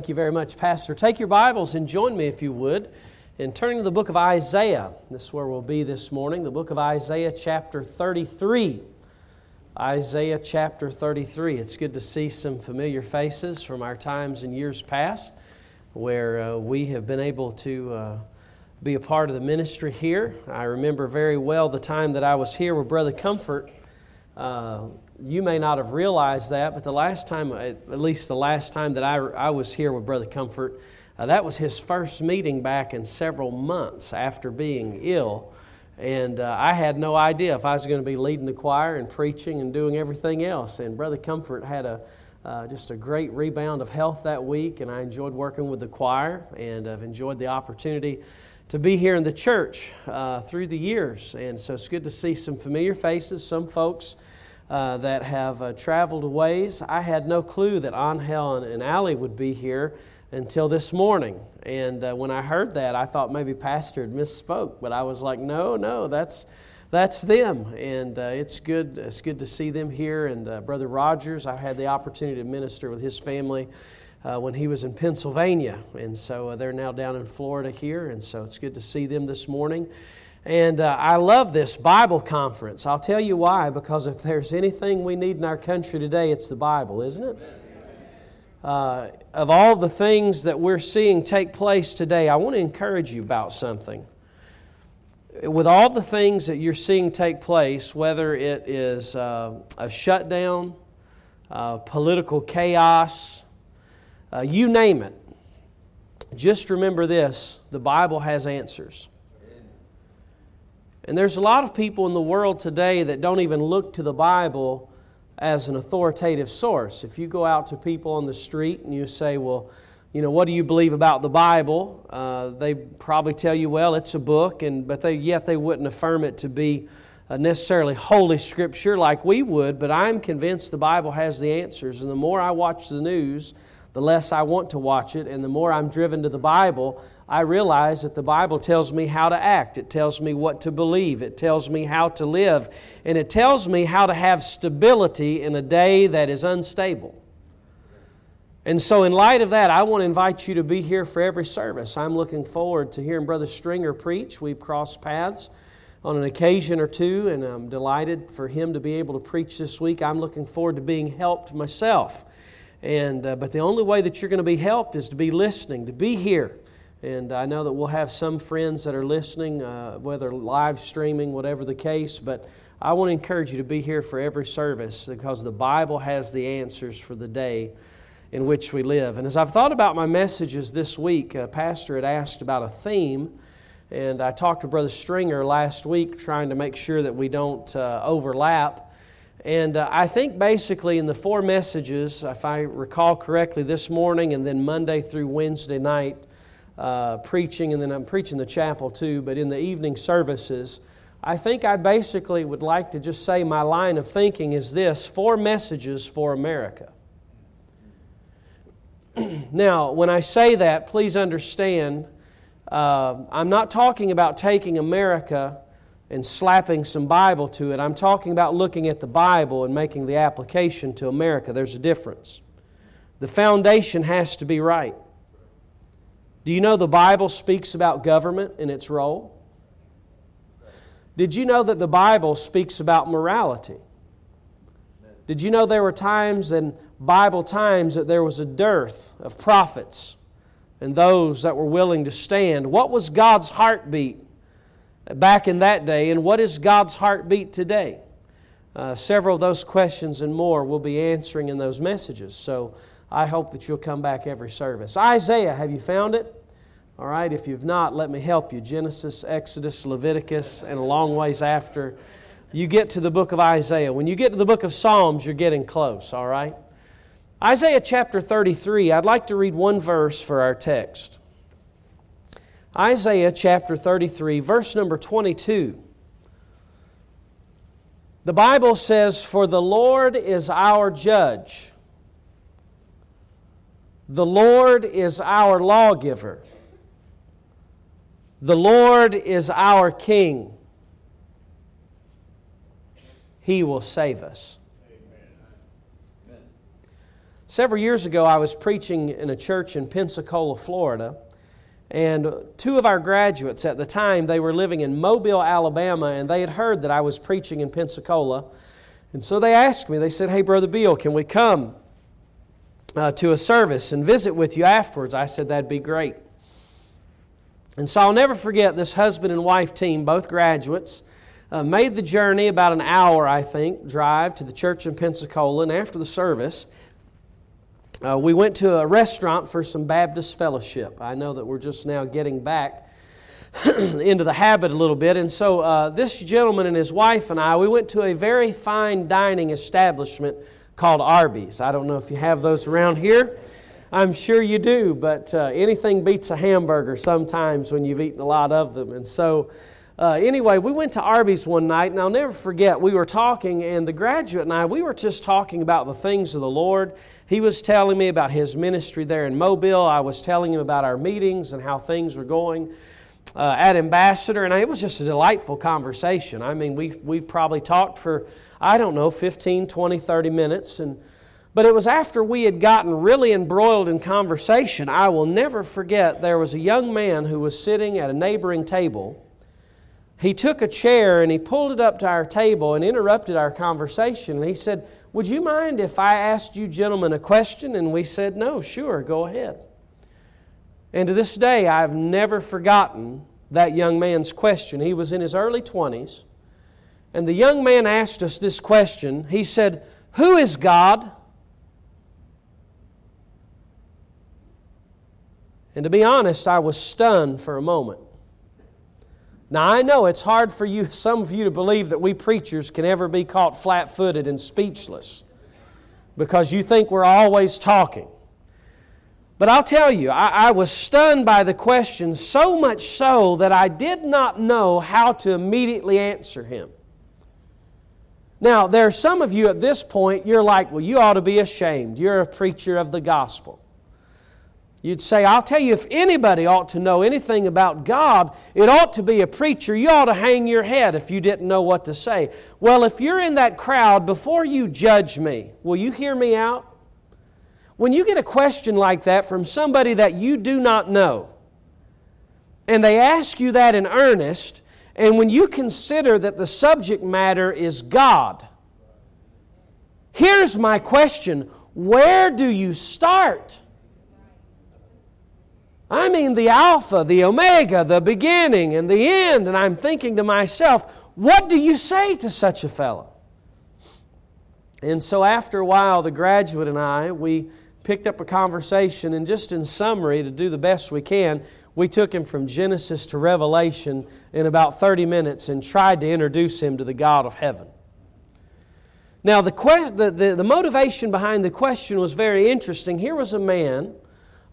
Thank you very much, Pastor. Take your Bibles and join me, if you would, in turning to the book of Isaiah. This is where we'll be this morning, the book of Isaiah, chapter 33. Isaiah chapter 33. It's good to see some familiar faces from our times and years past where uh, we have been able to uh, be a part of the ministry here. I remember very well the time that I was here with Brother Comfort. Uh, you may not have realized that, but the last time, at least the last time that I, I was here with Brother Comfort, uh, that was his first meeting back in several months after being ill. And uh, I had no idea if I was going to be leading the choir and preaching and doing everything else. And Brother Comfort had a, uh, just a great rebound of health that week, and I enjoyed working with the choir, and I've enjoyed the opportunity to be here in the church uh, through the years. And so it's good to see some familiar faces, some folks uh, that have uh, traveled ways. I had no clue that Angel and, and Ali would be here until this morning. And uh, when I heard that, I thought maybe Pastor had misspoke, but I was like, no, no, that's that's them, and uh, it's good. It's good to see them here. And uh, Brother Rogers, I had the opportunity to minister with his family when he was in Pennsylvania, and so they're now down in Florida here. And so it's good to see them this morning. And uh, I love this Bible conference. I'll tell you why, because if there's anything we need in our country today, it's the Bible, isn't it? Uh, of all the things that we're seeing take place today, I want to encourage you about something. With all the things that you're seeing take place, whether it is uh, a shutdown, uh, political chaos, uh, you name it, just remember this the Bible has answers. And there's a lot of people in the world today that don't even look to the Bible as an authoritative source. If you go out to people on the street and you say, Well, you know, what do you believe about the Bible? Uh, they probably tell you, well, it's a book, and but they, yet they wouldn't affirm it to be uh, necessarily holy scripture like we would. But I'm convinced the Bible has the answers, and the more I watch the news, the less I want to watch it, and the more I'm driven to the Bible, I realize that the Bible tells me how to act. It tells me what to believe. It tells me how to live. And it tells me how to have stability in a day that is unstable. And so, in light of that, I want to invite you to be here for every service. I'm looking forward to hearing Brother Stringer preach. We've crossed paths on an occasion or two, and I'm delighted for him to be able to preach this week. I'm looking forward to being helped myself. And, uh, but the only way that you're going to be helped is to be listening, to be here. And I know that we'll have some friends that are listening, uh, whether live streaming, whatever the case. But I want to encourage you to be here for every service because the Bible has the answers for the day in which we live. And as I've thought about my messages this week, a pastor had asked about a theme. And I talked to Brother Stringer last week trying to make sure that we don't uh, overlap. And uh, I think basically in the four messages, if I recall correctly, this morning and then Monday through Wednesday night, uh, preaching, and then I'm preaching the chapel too, but in the evening services, I think I basically would like to just say my line of thinking is this four messages for America. now, when I say that, please understand, uh, I'm not talking about taking America and slapping some Bible to it. I'm talking about looking at the Bible and making the application to America. There's a difference. The foundation has to be right. Do you know the Bible speaks about government and its role? Did you know that the Bible speaks about morality? Did you know there were times in Bible times that there was a dearth of prophets and those that were willing to stand? What was God's heartbeat back in that day, and what is God's heartbeat today? Uh, several of those questions and more we'll be answering in those messages. So I hope that you'll come back every service. Isaiah, have you found it? All right, if you've not, let me help you. Genesis, Exodus, Leviticus, and a long ways after, you get to the book of Isaiah. When you get to the book of Psalms, you're getting close, all right? Isaiah chapter 33, I'd like to read one verse for our text. Isaiah chapter 33, verse number 22. The Bible says, For the Lord is our judge, the Lord is our lawgiver. The Lord is our King. He will save us. Several years ago, I was preaching in a church in Pensacola, Florida, and two of our graduates at the time, they were living in Mobile, Alabama, and they had heard that I was preaching in Pensacola. And so they asked me, they said, Hey, Brother Beal, can we come uh, to a service and visit with you afterwards? I said, That'd be great. And so I'll never forget this husband and wife team, both graduates, uh, made the journey about an hour, I think, drive to the church in Pensacola. And after the service, uh, we went to a restaurant for some Baptist fellowship. I know that we're just now getting back into the habit a little bit. And so, uh, this gentleman and his wife and I, we went to a very fine dining establishment called Arby's. I don't know if you have those around here. I'm sure you do, but uh, anything beats a hamburger sometimes when you've eaten a lot of them. And so, uh, anyway, we went to Arby's one night, and I'll never forget, we were talking, and the graduate and I, we were just talking about the things of the Lord. He was telling me about his ministry there in Mobile. I was telling him about our meetings and how things were going uh, at Ambassador, and it was just a delightful conversation. I mean, we, we probably talked for, I don't know, 15, 20, 30 minutes, and but it was after we had gotten really embroiled in conversation. I will never forget there was a young man who was sitting at a neighboring table he took a chair and he pulled it up to our table and interrupted our conversation. And he said, Would you mind if I asked you gentlemen a question? And we said, No, sure, go ahead. And to this day, I've never forgotten that young man's question. He was in his early 20s. And the young man asked us this question. He said, Who is God? And to be honest, I was stunned for a moment. Now, I know it's hard for you, some of you, to believe that we preachers can ever be caught flat footed and speechless because you think we're always talking. But I'll tell you, I, I, was stunned by the question so much so that I did not know how to immediately answer him. Now, there are some of you at this point, you're like, well, you ought to be ashamed. You're a preacher of the gospel. You'd say, I'll tell you, if anybody ought to know anything about God, it ought to be a preacher. You ought to hang your head if you didn't know what to say. Well, if you're in that crowd, before you judge me, will you hear me out? When you get a question like that from somebody that you do not know, and they ask you that in earnest, and when you consider that the subject matter is God, here's my question Where do you start? I mean, the Alpha, the Omega, the beginning and the end. And I'm thinking to myself, what do you say to such a fellow? And so, after a while, the graduate and I, we picked up a conversation, and just in summary, to do the best we can, we took him from Genesis to Revelation in about 30 minutes and tried to introduce him to the God of heaven. Now, the, que- the, the, the motivation behind the question was very interesting. Here was a man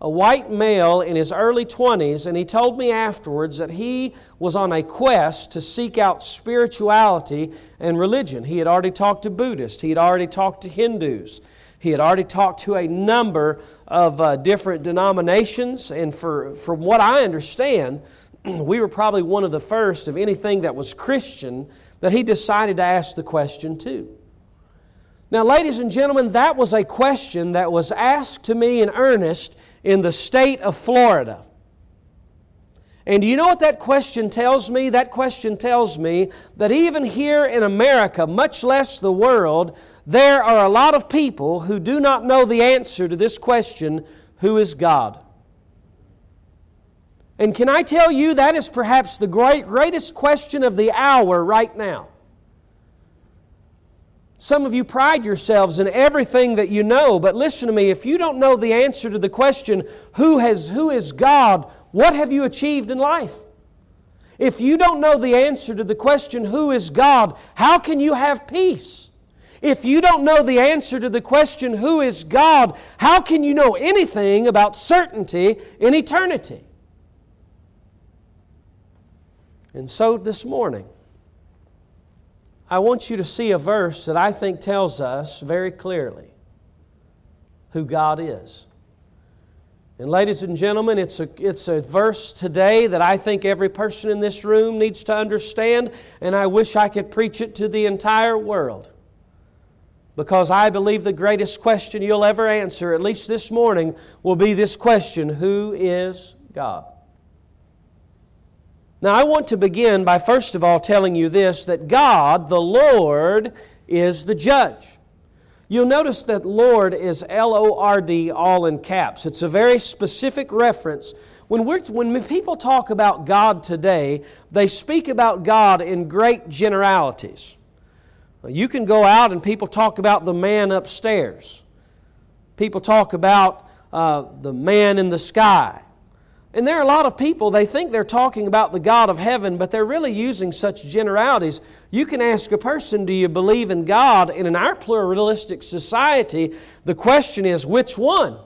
a white male in his early 20s, and he told me afterwards that he was on a quest to seek out spirituality and religion. He had already talked to Buddhists, he had already talked to Hindus, he had already talked to a number of uh, different denominations, and for, from what I understand, we were probably one of the first of anything that was Christian that he decided to ask the question to. Now, ladies and gentlemen, that was a question that was asked to me in earnest in the state of Florida. And do you know what that question tells me? That question tells me that even here in America, much less the world, there are a lot of people who do not know the answer to this question who is God? And can I tell you that is perhaps the great, greatest question of the hour right now? Some of you pride yourselves in everything that you know, but listen to me, if you don't know the answer to the question, who, has, who is God, what have you achieved in life? If you don't know the answer to the question, who is God, how can you have peace? If you don't know the answer to the question, who is God, how can you know anything about certainty in eternity? And so this morning, I want you to see a verse that I think tells us very clearly who God is. And, ladies and gentlemen, it's a, it's a verse today that I think every person in this room needs to understand, and I wish I could preach it to the entire world. because I believe the greatest question you'll ever answer, at least this morning, will be this question Who is God? Now, I want to begin by first of all telling you this that God, the Lord, is the judge. You'll notice that Lord is L O R D, all in caps. It's a very specific reference. When, we're, when people talk about God today, they speak about God in great generalities. You can go out and people talk about the man upstairs. People talk about uh, the man in the sky. And there are a lot of people, they think they're talking about the God of heaven, but they're really using such generalities. You can ask a person, Do you believe in God? And in our pluralistic society, the question is, Which one?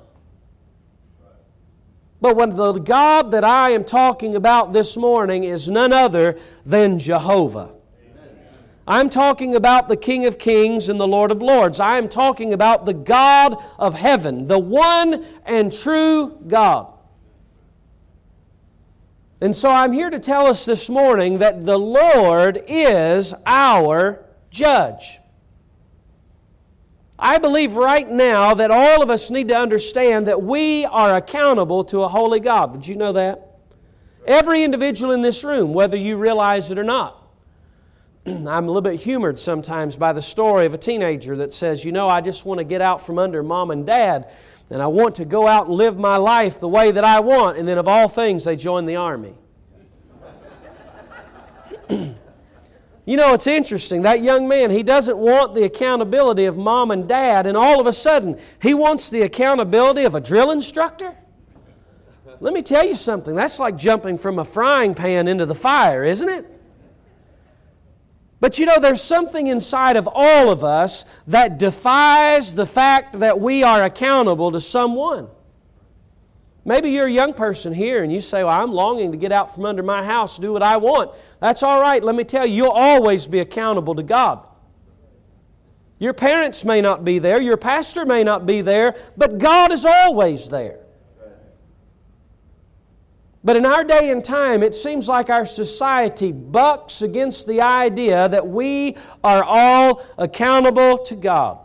But when the God that I am talking about this morning is none other than Jehovah. I'm talking about the King of Kings and the Lord of Lords. I am talking about the God of heaven, the one and true God. And so I'm here to tell us this morning that the Lord is our judge. I believe right now that all of us need to understand that we are accountable to a holy God. Did you know that? Every individual in this room, whether you realize it or not. I'm a little bit humored sometimes by the story of a teenager that says, You know, I just want to get out from under mom and dad and I want to go out and live my life the way that I want. And then, of all things, they join the army. you know, it's interesting. That young man, he doesn't want the accountability of mom and dad, and all of a sudden, he wants the accountability of a drill instructor. Let me tell you something. That's like jumping from a frying pan into the fire, isn't it? But you know, there's something inside of all of us that defies the fact that we are accountable to someone. Maybe you're a young person here and you say, Well, I'm longing to get out from under my house, do what I want. That's all right. Let me tell you, you'll always be accountable to God. Your parents may not be there, your pastor may not be there, but God is always there. But in our day and time, it seems like our society bucks against the idea that we are all accountable to God.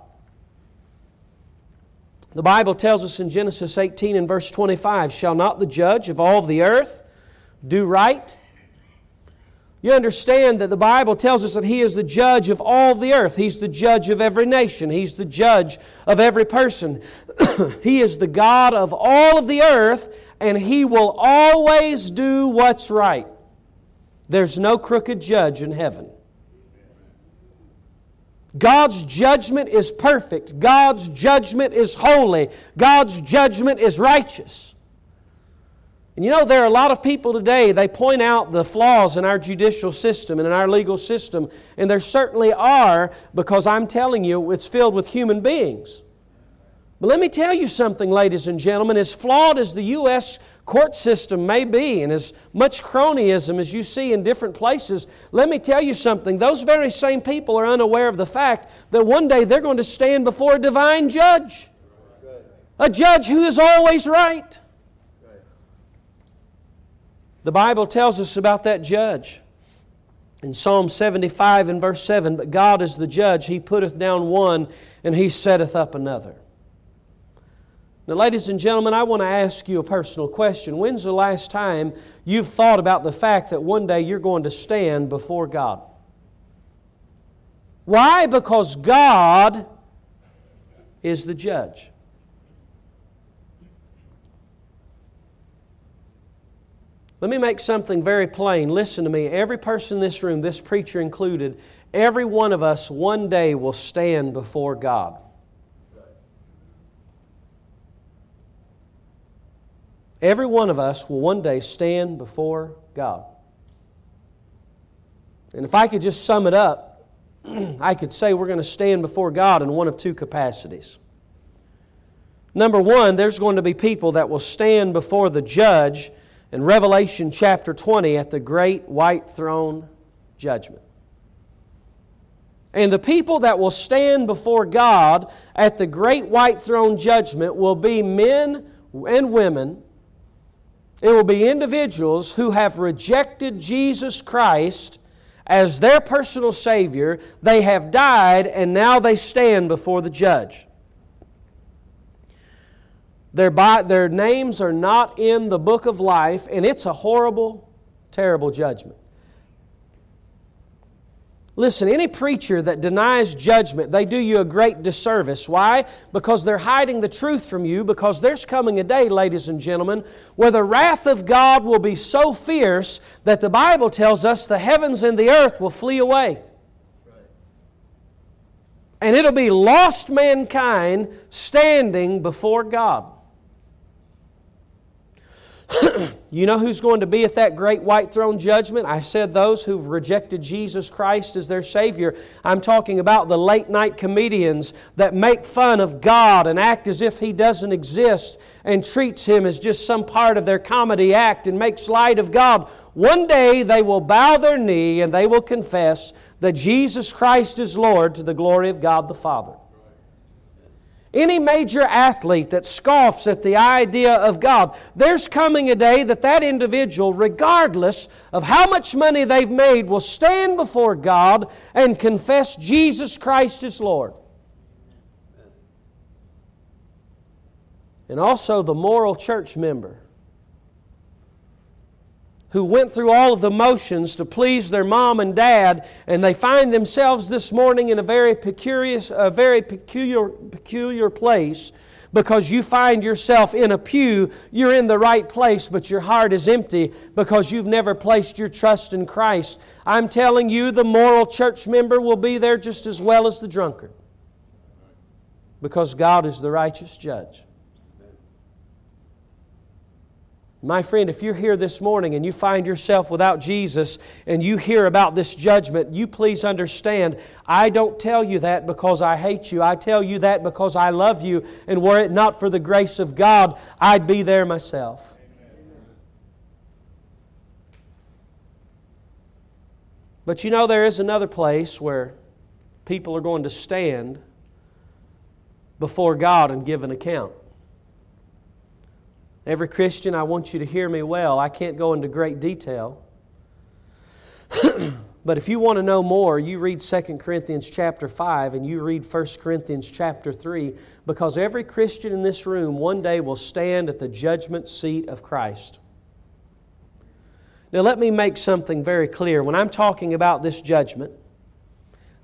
The Bible tells us in Genesis 18 and verse 25 Shall not the judge of all the earth do right? You understand that the Bible tells us that He is the judge of all the earth. He's the judge of every nation. He's the judge of every person. he is the God of all of the earth, and He will always do what's right. There's no crooked judge in heaven. God's judgment is perfect. God's judgment is holy. God's judgment is righteous. And you know, there are a lot of people today, they point out the flaws in our judicial system and in our legal system, and there certainly are because I'm telling you, it's filled with human beings. But let me tell you something, ladies and gentlemen. As flawed as the U.S. court system may be, and as much cronyism as you see in different places, let me tell you something. Those very same people are unaware of the fact that one day they're going to stand before a divine judge, a judge who is always right. The Bible tells us about that judge. In Psalm 75 and verse 7, but God is the judge, he putteth down one, and he setteth up another. Now, ladies and gentlemen, I want to ask you a personal question. When's the last time you've thought about the fact that one day you're going to stand before God? Why? Because God is the judge. Let me make something very plain. Listen to me. Every person in this room, this preacher included, every one of us one day will stand before God. Every one of us will one day stand before God. And if I could just sum it up, I could say we're going to stand before God in one of two capacities. Number one, there's going to be people that will stand before the judge in Revelation chapter 20 at the great white throne judgment. And the people that will stand before God at the great white throne judgment will be men and women it will be individuals who have rejected Jesus Christ as their personal Savior. They have died, and now they stand before the judge. Their, by, their names are not in the book of life, and it's a horrible, terrible judgment. Listen, any preacher that denies judgment, they do you a great disservice. Why? Because they're hiding the truth from you, because there's coming a day, ladies and gentlemen, where the wrath of God will be so fierce that the Bible tells us the heavens and the earth will flee away. And it'll be lost mankind standing before God. you know who's going to be at that great white throne judgment? I said those who've rejected Jesus Christ as their Savior. I'm talking about the late night comedians that make fun of God and act as if He doesn't exist and treats Him as just some part of their comedy act and makes light of God. One day they will bow their knee and they will confess that Jesus Christ is Lord to the glory of God the Father. Any major athlete that scoffs at the idea of God, there's coming a day that that individual, regardless of how much money they've made, will stand before God and confess Jesus Christ is Lord. And also the moral church member who went through all of the motions to please their mom and dad, and they find themselves this morning in a very peculiar, a very peculiar, peculiar place because you find yourself in a pew, you're in the right place, but your heart is empty because you've never placed your trust in Christ. I'm telling you, the moral church member will be there just as well as the drunkard because God is the righteous judge. My friend, if you're here this morning and you find yourself without Jesus and you hear about this judgment, you please understand I don't tell you that because I hate you. I tell you that because I love you, and were it not for the grace of God, I'd be there myself. But you know, there is another place where people are going to stand before God and give an account. Every Christian, I want you to hear me well. I can't go into great detail. but if you want to know more, you read 2 Corinthians chapter 5 and you read 1 Corinthians chapter 3 because every Christian in this room one day will stand at the judgment seat of Christ. Now, let me make something very clear. When I'm talking about this judgment,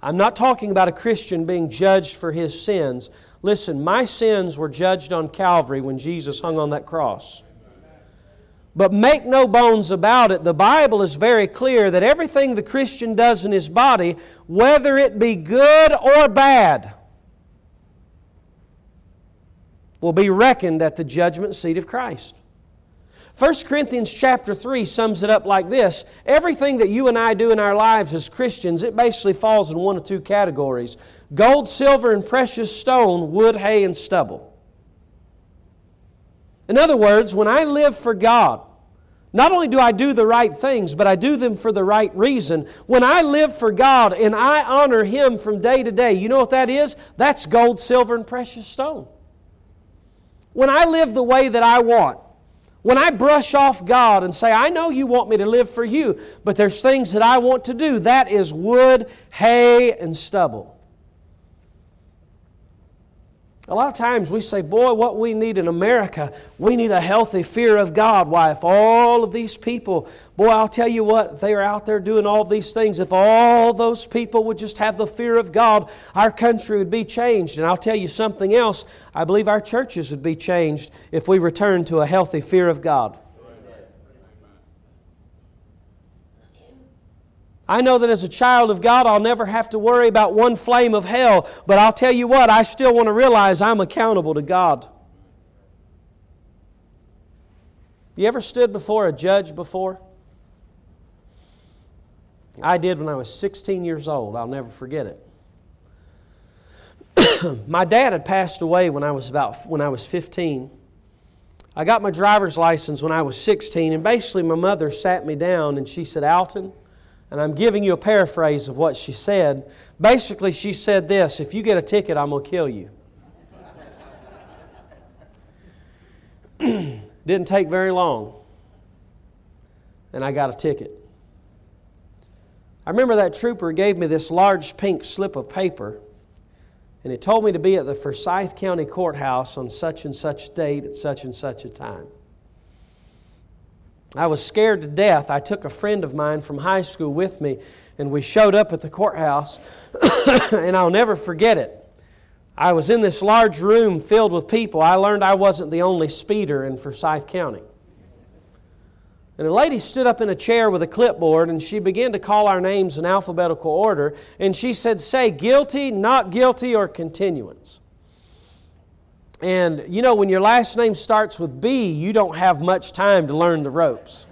I'm not talking about a Christian being judged for his sins. Listen, my sins were judged on Calvary when Jesus hung on that cross. But make no bones about it, the Bible is very clear that everything the Christian does in his body, whether it be good or bad, will be reckoned at the judgment seat of Christ. 1 Corinthians chapter 3 sums it up like this Everything that you and I do in our lives as Christians, it basically falls in one of two categories gold, silver, and precious stone, wood, hay, and stubble. In other words, when I live for God, not only do I do the right things, but I do them for the right reason. When I live for God and I honor Him from day to day, you know what that is? That's gold, silver, and precious stone. When I live the way that I want, when I brush off God and say, I know you want me to live for you, but there's things that I want to do, that is wood, hay, and stubble. A lot of times we say, boy, what we need in America, we need a healthy fear of God. Why, if all of these people, boy, I'll tell you what, they are out there doing all these things. If all those people would just have the fear of God, our country would be changed. And I'll tell you something else. I believe our churches would be changed if we return to a healthy fear of God. I know that as a child of God, I'll never have to worry about one flame of hell, but I'll tell you what, I still want to realize I'm accountable to God. You ever stood before a judge before? I did when I was 16 years old. I'll never forget it. my dad had passed away when I was about when I was 15. I got my driver's license when I was 16, and basically my mother sat me down and she said, Alton, and I'm giving you a paraphrase of what she said. Basically, she said this if you get a ticket, I'm going to kill you. Didn't take very long, and I got a ticket. I remember that trooper gave me this large pink slip of paper, and it told me to be at the Forsyth County Courthouse on such and such a date at such and such a time. I was scared to death. I took a friend of mine from high school with me, and we showed up at the courthouse, and I'll never forget it. I was in this large room filled with people. I learned I wasn't the only speeder in Forsyth County. And a lady stood up in a chair with a clipboard and she began to call our names in alphabetical order. And she said, Say guilty, not guilty, or continuance. And you know, when your last name starts with B, you don't have much time to learn the ropes.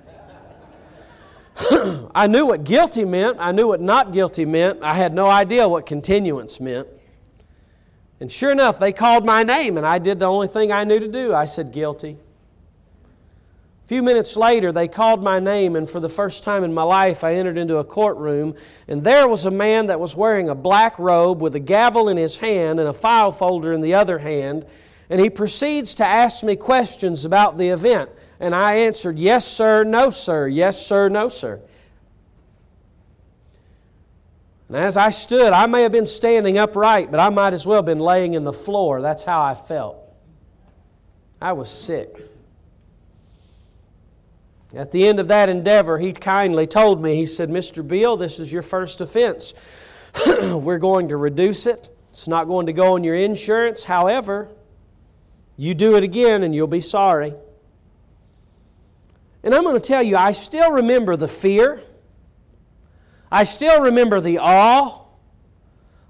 I knew what guilty meant, I knew what not guilty meant. I had no idea what continuance meant. And sure enough, they called my name, and I did the only thing I knew to do. I said, Guilty. A few minutes later, they called my name, and for the first time in my life, I entered into a courtroom, and there was a man that was wearing a black robe with a gavel in his hand and a file folder in the other hand, and he proceeds to ask me questions about the event. And I answered, Yes, sir, no, sir, yes, sir, no, sir. And as I stood, I may have been standing upright, but I might as well have been laying in the floor. That's how I felt. I was sick. At the end of that endeavor, he kindly told me, he said, Mr. Beal, this is your first offense. We're going to reduce it. It's not going to go on your insurance. However, you do it again and you'll be sorry. And I'm going to tell you, I still remember the fear. I still remember the awe.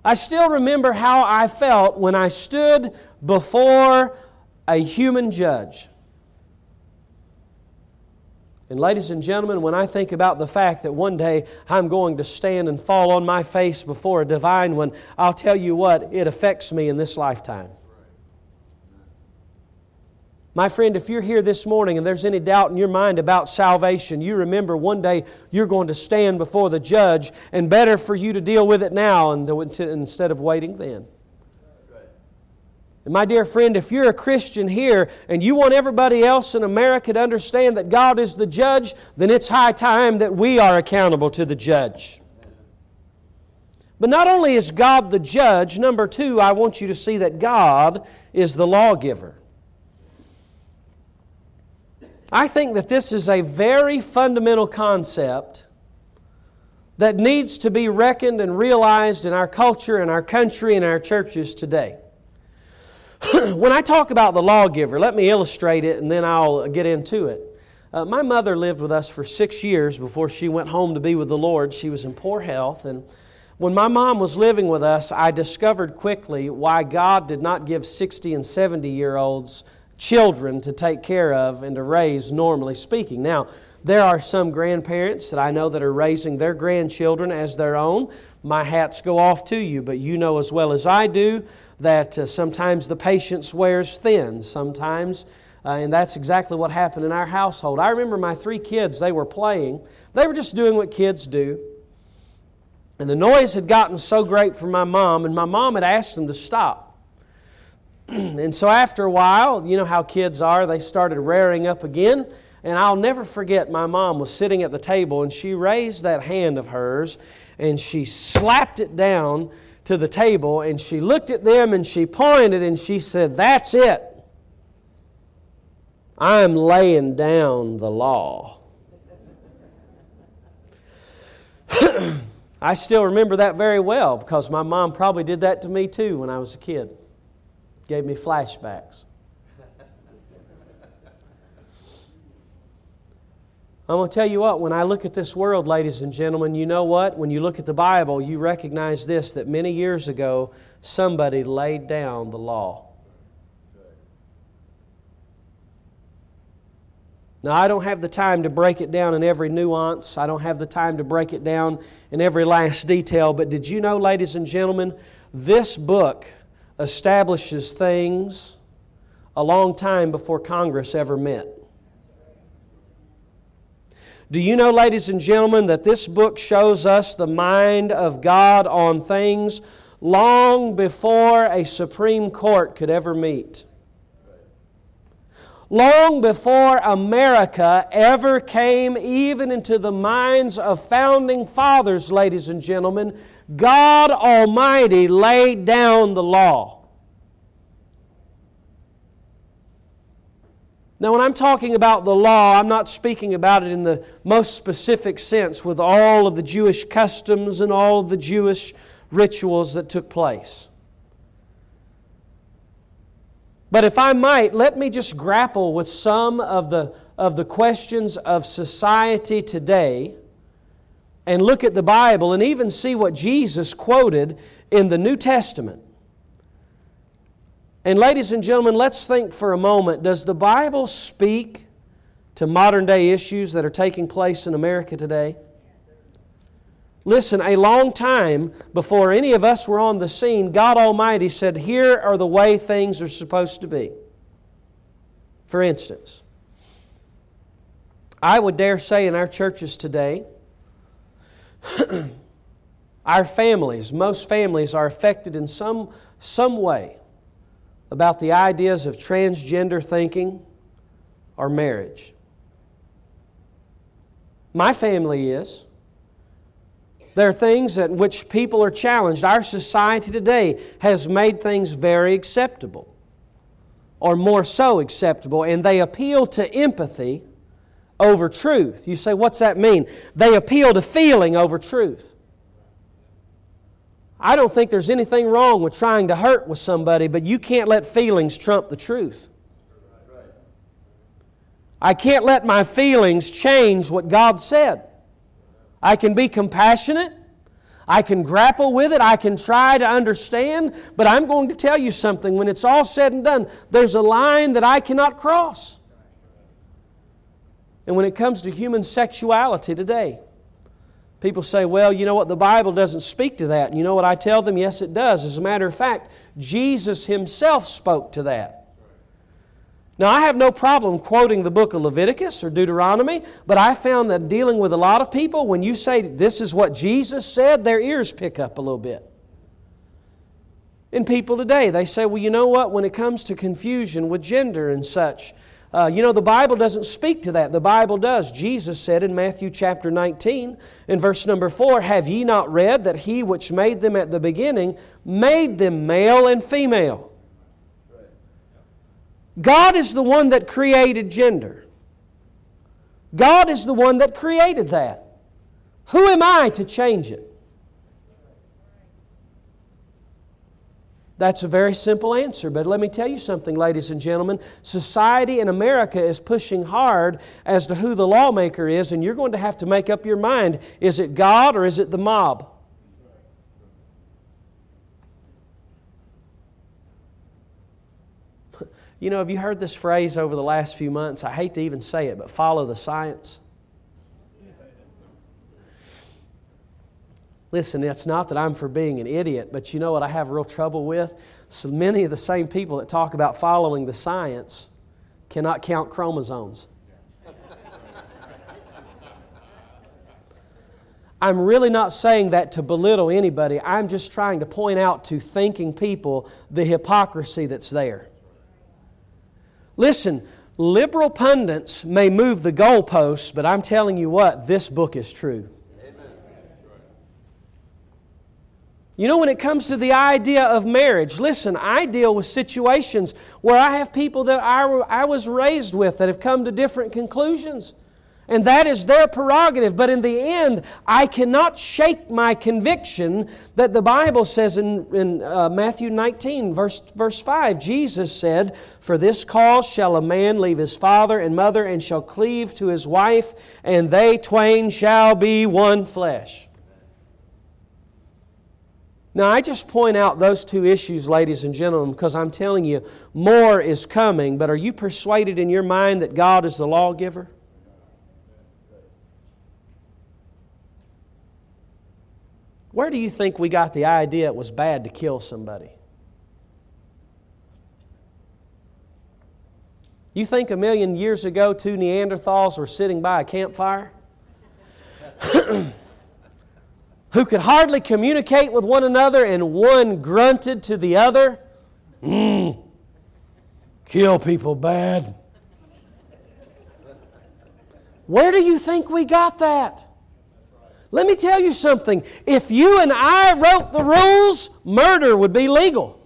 I still remember how I felt when I stood before a human judge. And, ladies and gentlemen, when I think about the fact that one day I'm going to stand and fall on my face before a divine one, I'll tell you what, it affects me in this lifetime. My friend, if you're here this morning and there's any doubt in your mind about salvation, you remember one day you're going to stand before the judge, and better for you to deal with it now instead of waiting then. And my dear friend, if you're a Christian here and you want everybody else in America to understand that God is the judge, then it's high time that we are accountable to the judge. But not only is God the judge, number two, I want you to see that God is the lawgiver. I think that this is a very fundamental concept that needs to be reckoned and realized in our culture, in our country, in our churches today. when I talk about the lawgiver, let me illustrate it and then I'll get into it. Uh, my mother lived with us for six years before she went home to be with the Lord. She was in poor health. And when my mom was living with us, I discovered quickly why God did not give 60 and 70 year olds children to take care of and to raise, normally speaking. Now, there are some grandparents that I know that are raising their grandchildren as their own. My hats go off to you, but you know as well as I do that uh, sometimes the patience wears thin. Sometimes, uh, and that's exactly what happened in our household. I remember my three kids, they were playing. They were just doing what kids do. And the noise had gotten so great for my mom, and my mom had asked them to stop. and so after a while, you know how kids are, they started rearing up again. And I'll never forget, my mom was sitting at the table and she raised that hand of hers and she slapped it down to the table and she looked at them and she pointed and she said, That's it. I'm laying down the law. I still remember that very well because my mom probably did that to me too when I was a kid gave me flashbacks. I'm going to tell you what, when I look at this world, ladies and gentlemen, you know what? When you look at the Bible, you recognize this that many years ago, somebody laid down the law. Now, I don't have the time to break it down in every nuance. I don't have the time to break it down in every last detail. But did you know, ladies and gentlemen, this book establishes things a long time before Congress ever met. Do you know, ladies and gentlemen, that this book shows us the mind of God on things long before a Supreme Court could ever meet? Long before America ever came even into the minds of founding fathers, ladies and gentlemen, God Almighty laid down the law. Now, when I'm talking about the law, I'm not speaking about it in the most specific sense with all of the Jewish customs and all of the Jewish rituals that took place. But if I might, let me just grapple with some of the, of the questions of society today and look at the Bible and even see what Jesus quoted in the New Testament. And, ladies and gentlemen, let's think for a moment does the Bible speak to modern day issues that are taking place in America today? Listen, a long time before any of us were on the scene, God Almighty said, Here are the way things are supposed to be. For instance, I would dare say in our churches today, our families, most families are affected in some, some way about the ideas of transgender thinking or marriage. My family is. There are things at which people are challenged. Our society today has made things very acceptable, or more so acceptable, and they appeal to empathy over truth. You say, what's that mean? They appeal to feeling over truth. I don't think there's anything wrong with trying to hurt with somebody, but you can't let feelings trump the truth. I can't let my feelings change what God said. I can be compassionate. I can grapple with it. I can try to understand. But I'm going to tell you something. When it's all said and done, there's a line that I cannot cross. And when it comes to human sexuality today, people say, well, you know what? The Bible doesn't speak to that. And you know what I tell them? Yes, it does. As a matter of fact, Jesus Himself spoke to that. Now, I have no problem quoting the book of Leviticus or Deuteronomy, but I found that dealing with a lot of people, when you say this is what Jesus said, their ears pick up a little bit. In people today, they say, well, you know what, when it comes to confusion with gender and such, uh, you know, the Bible doesn't speak to that. The Bible does. Jesus said in Matthew chapter 19, in verse number 4, Have ye not read that he which made them at the beginning made them male and female? God is the one that created gender. God is the one that created that. Who am I to change it? That's a very simple answer, but let me tell you something, ladies and gentlemen. Society in America is pushing hard as to who the lawmaker is, and you're going to have to make up your mind is it God or is it the mob? You know, have you heard this phrase over the last few months? I hate to even say it, but follow the science. Listen, it's not that I'm for being an idiot, but you know what I have real trouble with? So many of the same people that talk about following the science cannot count chromosomes. I'm really not saying that to belittle anybody. I'm just trying to point out to thinking people the hypocrisy that's there. Listen, liberal pundits may move the goalposts, but I'm telling you what, this book is true. You know, when it comes to the idea of marriage, listen, I deal with situations where I have people that I, I was raised with that have come to different conclusions. And that is their prerogative. But in the end, I cannot shake my conviction that the Bible says in, in uh, Matthew 19, verse, verse 5, Jesus said, For this cause shall a man leave his father and mother and shall cleave to his wife, and they twain shall be one flesh. Now, I just point out those two issues, ladies and gentlemen, because I'm telling you, more is coming. But are you persuaded in your mind that God is the lawgiver? Where do you think we got the idea it was bad to kill somebody? You think a million years ago two Neanderthals were sitting by a campfire? Who could hardly communicate with one another, and one grunted to the other, Mmm, kill people bad. Where do you think we got that? Let me tell you something. If you and I wrote the rules, murder would be legal.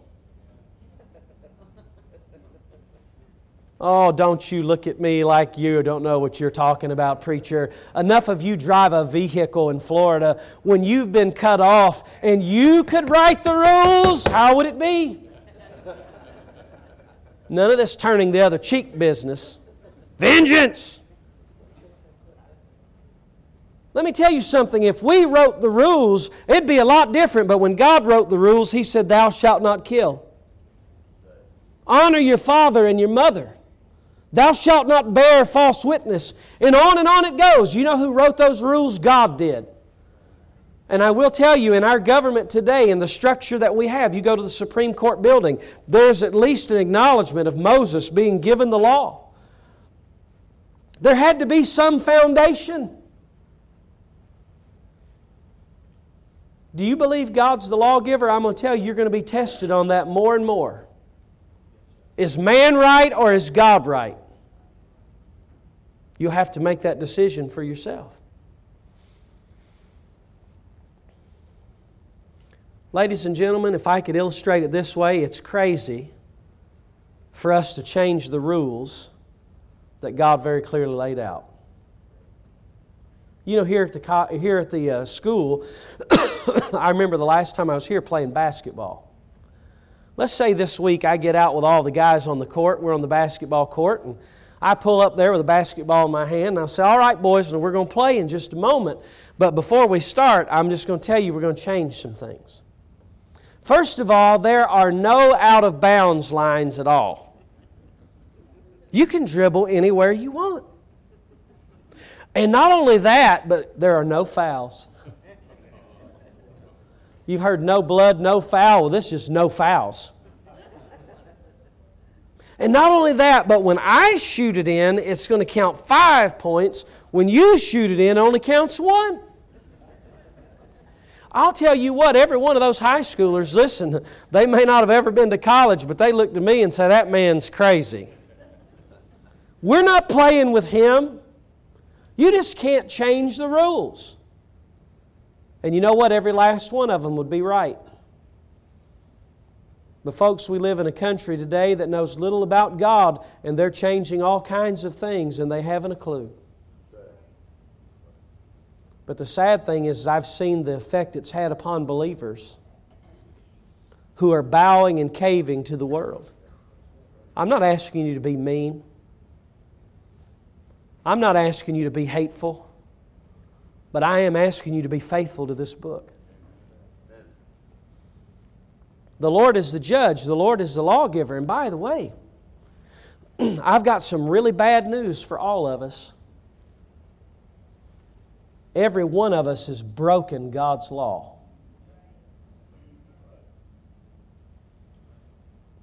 Oh, don't you look at me like you don't know what you're talking about, preacher. Enough of you drive a vehicle in Florida when you've been cut off and you could write the rules. How would it be? None of this turning the other cheek business. Vengeance! Let me tell you something. If we wrote the rules, it'd be a lot different. But when God wrote the rules, He said, Thou shalt not kill. Honor your father and your mother. Thou shalt not bear false witness. And on and on it goes. You know who wrote those rules? God did. And I will tell you, in our government today, in the structure that we have, you go to the Supreme Court building, there's at least an acknowledgement of Moses being given the law. There had to be some foundation. Do you believe God's the lawgiver? I'm going to tell you, you're going to be tested on that more and more. Is man right or is God right? You'll have to make that decision for yourself. Ladies and gentlemen, if I could illustrate it this way, it's crazy for us to change the rules that God very clearly laid out. You know, here at the, here at the uh, school, I remember the last time I was here playing basketball. Let's say this week I get out with all the guys on the court. We're on the basketball court, and I pull up there with a basketball in my hand and I say, All right, boys, and we're going to play in just a moment. But before we start, I'm just going to tell you we're going to change some things. First of all, there are no out of bounds lines at all. You can dribble anywhere you want. And not only that, but there are no fouls. You've heard no blood, no foul. Well, this is no fouls. And not only that, but when I shoot it in, it's going to count five points. When you shoot it in, it only counts one. I'll tell you what, every one of those high schoolers, listen, they may not have ever been to college, but they look to me and say, that man's crazy. We're not playing with him. You just can't change the rules. And you know what? Every last one of them would be right. But, folks, we live in a country today that knows little about God, and they're changing all kinds of things, and they haven't a clue. But the sad thing is, I've seen the effect it's had upon believers who are bowing and caving to the world. I'm not asking you to be mean. I'm not asking you to be hateful. But I am asking you to be faithful to this book. The Lord is the judge, the Lord is the lawgiver. And by the way, I've got some really bad news for all of us. Every one of us has broken God's law.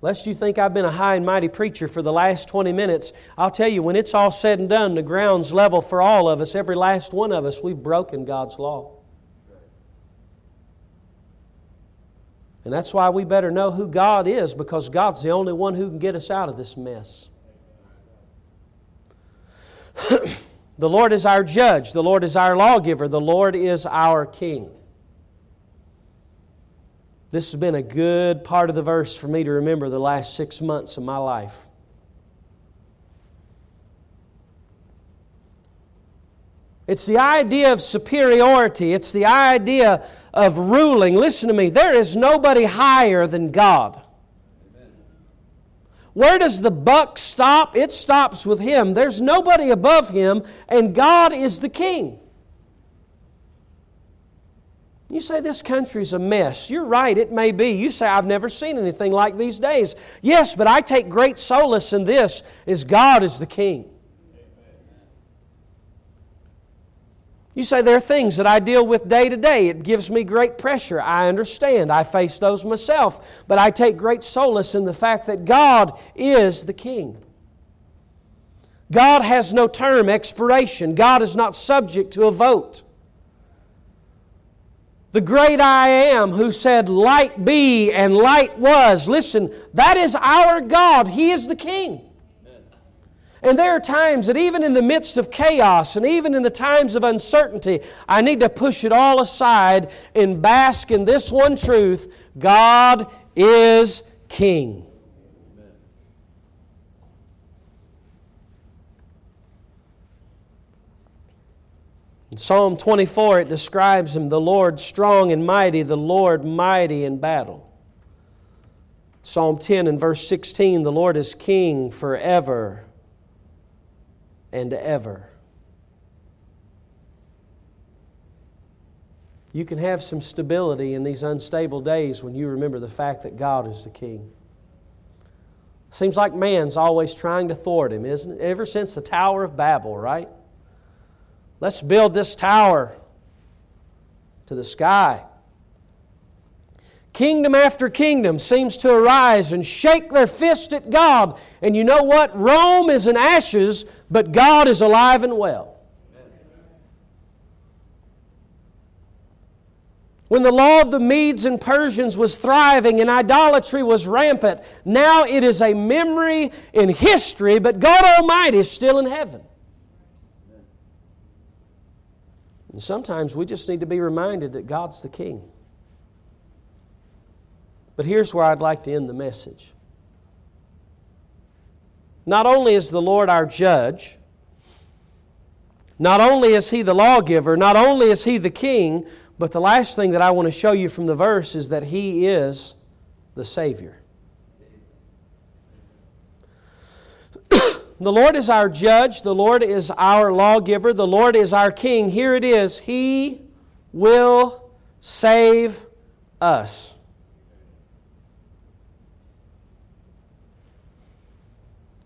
Lest you think I've been a high and mighty preacher for the last 20 minutes, I'll tell you, when it's all said and done, the ground's level for all of us, every last one of us, we've broken God's law. And that's why we better know who God is because God's the only one who can get us out of this mess. the Lord is our judge, the Lord is our lawgiver, the Lord is our king. This has been a good part of the verse for me to remember the last six months of my life. It's the idea of superiority. It's the idea of ruling. Listen to me. There is nobody higher than God. Where does the buck stop? It stops with Him. There's nobody above Him, and God is the King. You say this country's a mess. You're right, it may be. You say, I've never seen anything like these days. Yes, but I take great solace in this is God is the King. You say there are things that I deal with day to day. It gives me great pressure. I understand. I face those myself. But I take great solace in the fact that God is the King. God has no term expiration. God is not subject to a vote. The great I am who said, Light be, and light was. Listen, that is our God. He is the King. And there are times that even in the midst of chaos and even in the times of uncertainty, I need to push it all aside and bask in this one truth God is King. Psalm 24, it describes him the Lord strong and mighty, the Lord mighty in battle. Psalm 10 and verse 16, the Lord is king forever and ever. You can have some stability in these unstable days when you remember the fact that God is the king. Seems like man's always trying to thwart him, isn't it? Ever since the Tower of Babel, right? Let's build this tower to the sky. Kingdom after kingdom seems to arise and shake their fist at God. And you know what? Rome is in ashes, but God is alive and well. When the law of the Medes and Persians was thriving and idolatry was rampant, now it is a memory in history, but God Almighty is still in heaven. And sometimes we just need to be reminded that God's the King. But here's where I'd like to end the message. Not only is the Lord our judge, not only is He the lawgiver, not only is He the king, but the last thing that I want to show you from the verse is that He is the Savior. The Lord is our judge. The Lord is our lawgiver. The Lord is our king. Here it is He will save us.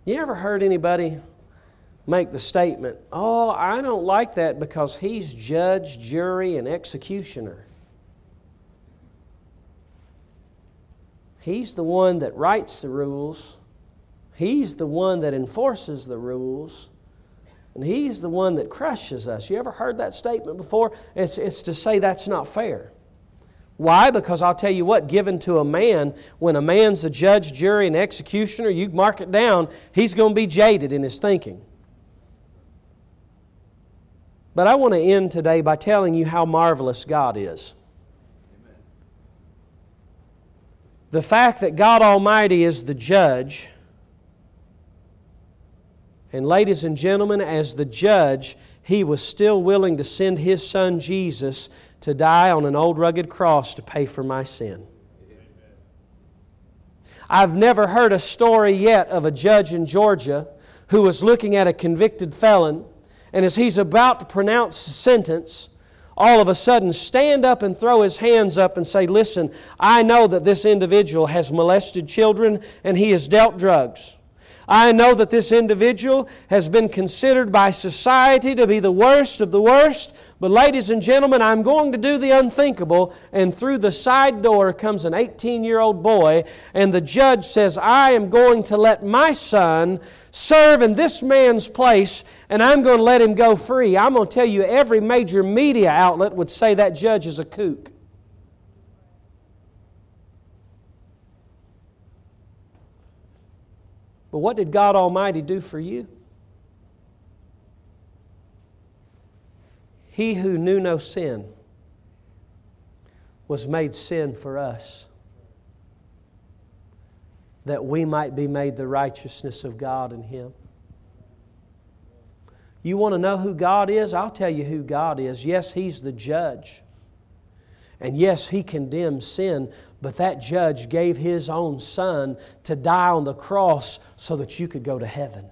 You ever heard anybody make the statement, Oh, I don't like that because he's judge, jury, and executioner? He's the one that writes the rules He's the one that enforces the rules, and He's the one that crushes us. You ever heard that statement before? It's, it's to say that's not fair. Why? Because I'll tell you what, given to a man, when a man's a judge, jury, and executioner, you mark it down, he's going to be jaded in his thinking. But I want to end today by telling you how marvelous God is. Amen. The fact that God Almighty is the judge and, ladies and gentlemen, as the judge, he was still willing to send his son Jesus to die on an old rugged cross to pay for my sin. I've never heard a story yet of a judge in Georgia who was looking at a convicted felon, and as he's about to pronounce the sentence, all of a sudden stand up and throw his hands up and say, Listen, I know that this individual has molested children and he has dealt drugs. I know that this individual has been considered by society to be the worst of the worst, but ladies and gentlemen, I'm going to do the unthinkable. And through the side door comes an 18 year old boy, and the judge says, I am going to let my son serve in this man's place, and I'm going to let him go free. I'm going to tell you, every major media outlet would say that judge is a kook. But what did God Almighty do for you? He who knew no sin was made sin for us, that we might be made the righteousness of God in Him. You want to know who God is? I'll tell you who God is. Yes, He's the judge. And yes, He condemns sin, but that judge gave his own son to die on the cross so that you could go to heaven.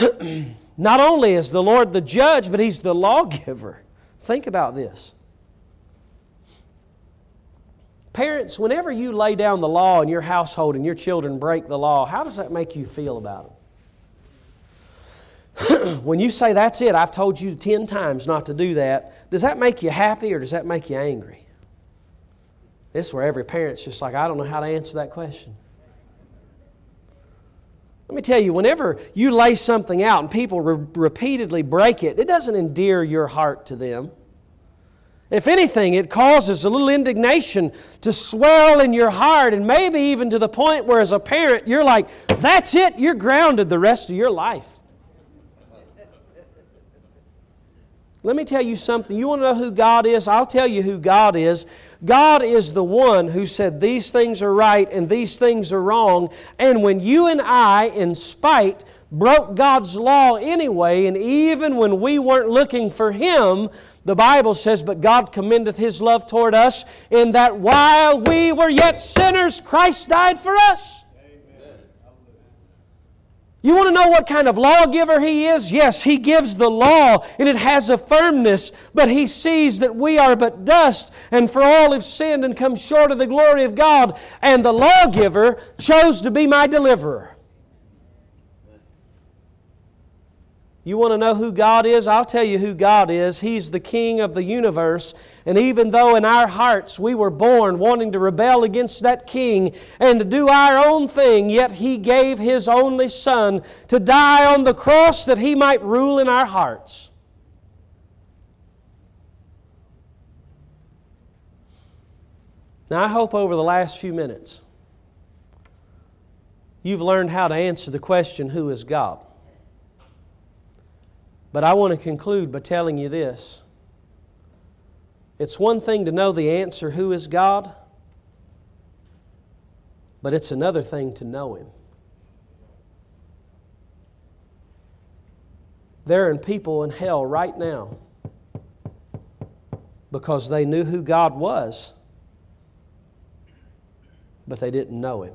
Not only is the Lord the judge, but He's the lawgiver. Think about this. Parents, whenever you lay down the law in your household and your children break the law, how does that make you feel about it? when you say, That's it, I've told you 10 times not to do that, does that make you happy or does that make you angry? This is where every parent's just like, I don't know how to answer that question. Let me tell you, whenever you lay something out and people re- repeatedly break it, it doesn't endear your heart to them. If anything, it causes a little indignation to swell in your heart, and maybe even to the point where, as a parent, you're like, that's it, you're grounded the rest of your life. Let me tell you something. You want to know who God is? I'll tell you who God is. God is the one who said these things are right and these things are wrong. And when you and I, in spite, broke God's law anyway, and even when we weren't looking for Him, the Bible says, But God commendeth His love toward us, in that while we were yet sinners, Christ died for us. You want to know what kind of lawgiver He is? Yes, He gives the law and it has a firmness, but He sees that we are but dust and for all have sinned and come short of the glory of God. And the lawgiver chose to be my deliverer. You want to know who God is? I'll tell you who God is. He's the King of the universe. And even though in our hearts we were born wanting to rebel against that King and to do our own thing, yet He gave His only Son to die on the cross that He might rule in our hearts. Now, I hope over the last few minutes you've learned how to answer the question who is God? But I want to conclude by telling you this. It's one thing to know the answer, who is God? But it's another thing to know Him. There are people in hell right now because they knew who God was, but they didn't know Him.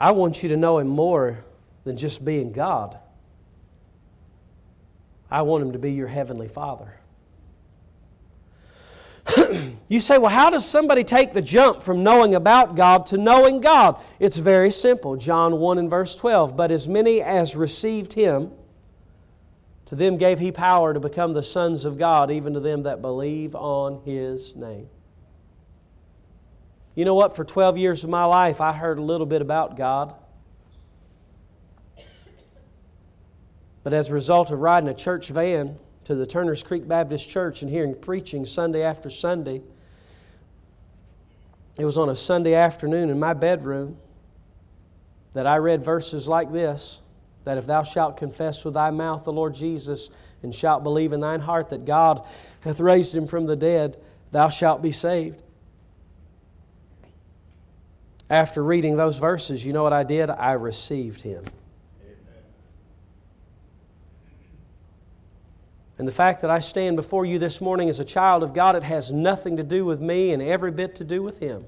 I want you to know Him more than just being God. I want Him to be your Heavenly Father. you say, well, how does somebody take the jump from knowing about God to knowing God? It's very simple. John 1 and verse 12. But as many as received Him, to them gave He power to become the sons of God, even to them that believe on His name. You know what? For 12 years of my life, I heard a little bit about God. But as a result of riding a church van to the Turners Creek Baptist Church and hearing preaching Sunday after Sunday, it was on a Sunday afternoon in my bedroom that I read verses like this that if thou shalt confess with thy mouth the Lord Jesus and shalt believe in thine heart that God hath raised him from the dead, thou shalt be saved. After reading those verses, you know what I did? I received him. And the fact that I stand before you this morning as a child of God, it has nothing to do with me and every bit to do with Him.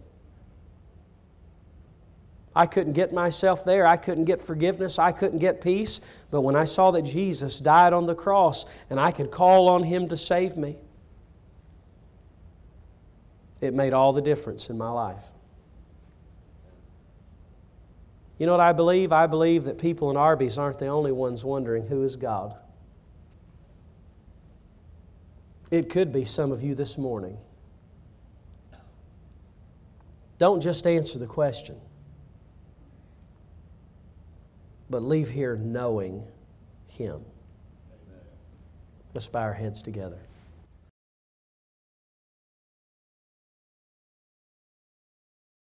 I couldn't get myself there. I couldn't get forgiveness. I couldn't get peace. But when I saw that Jesus died on the cross and I could call on Him to save me, it made all the difference in my life. You know what I believe? I believe that people in Arby's aren't the only ones wondering who is God. It could be some of you this morning. Don't just answer the question, but leave here knowing Him. Let's bow our heads together.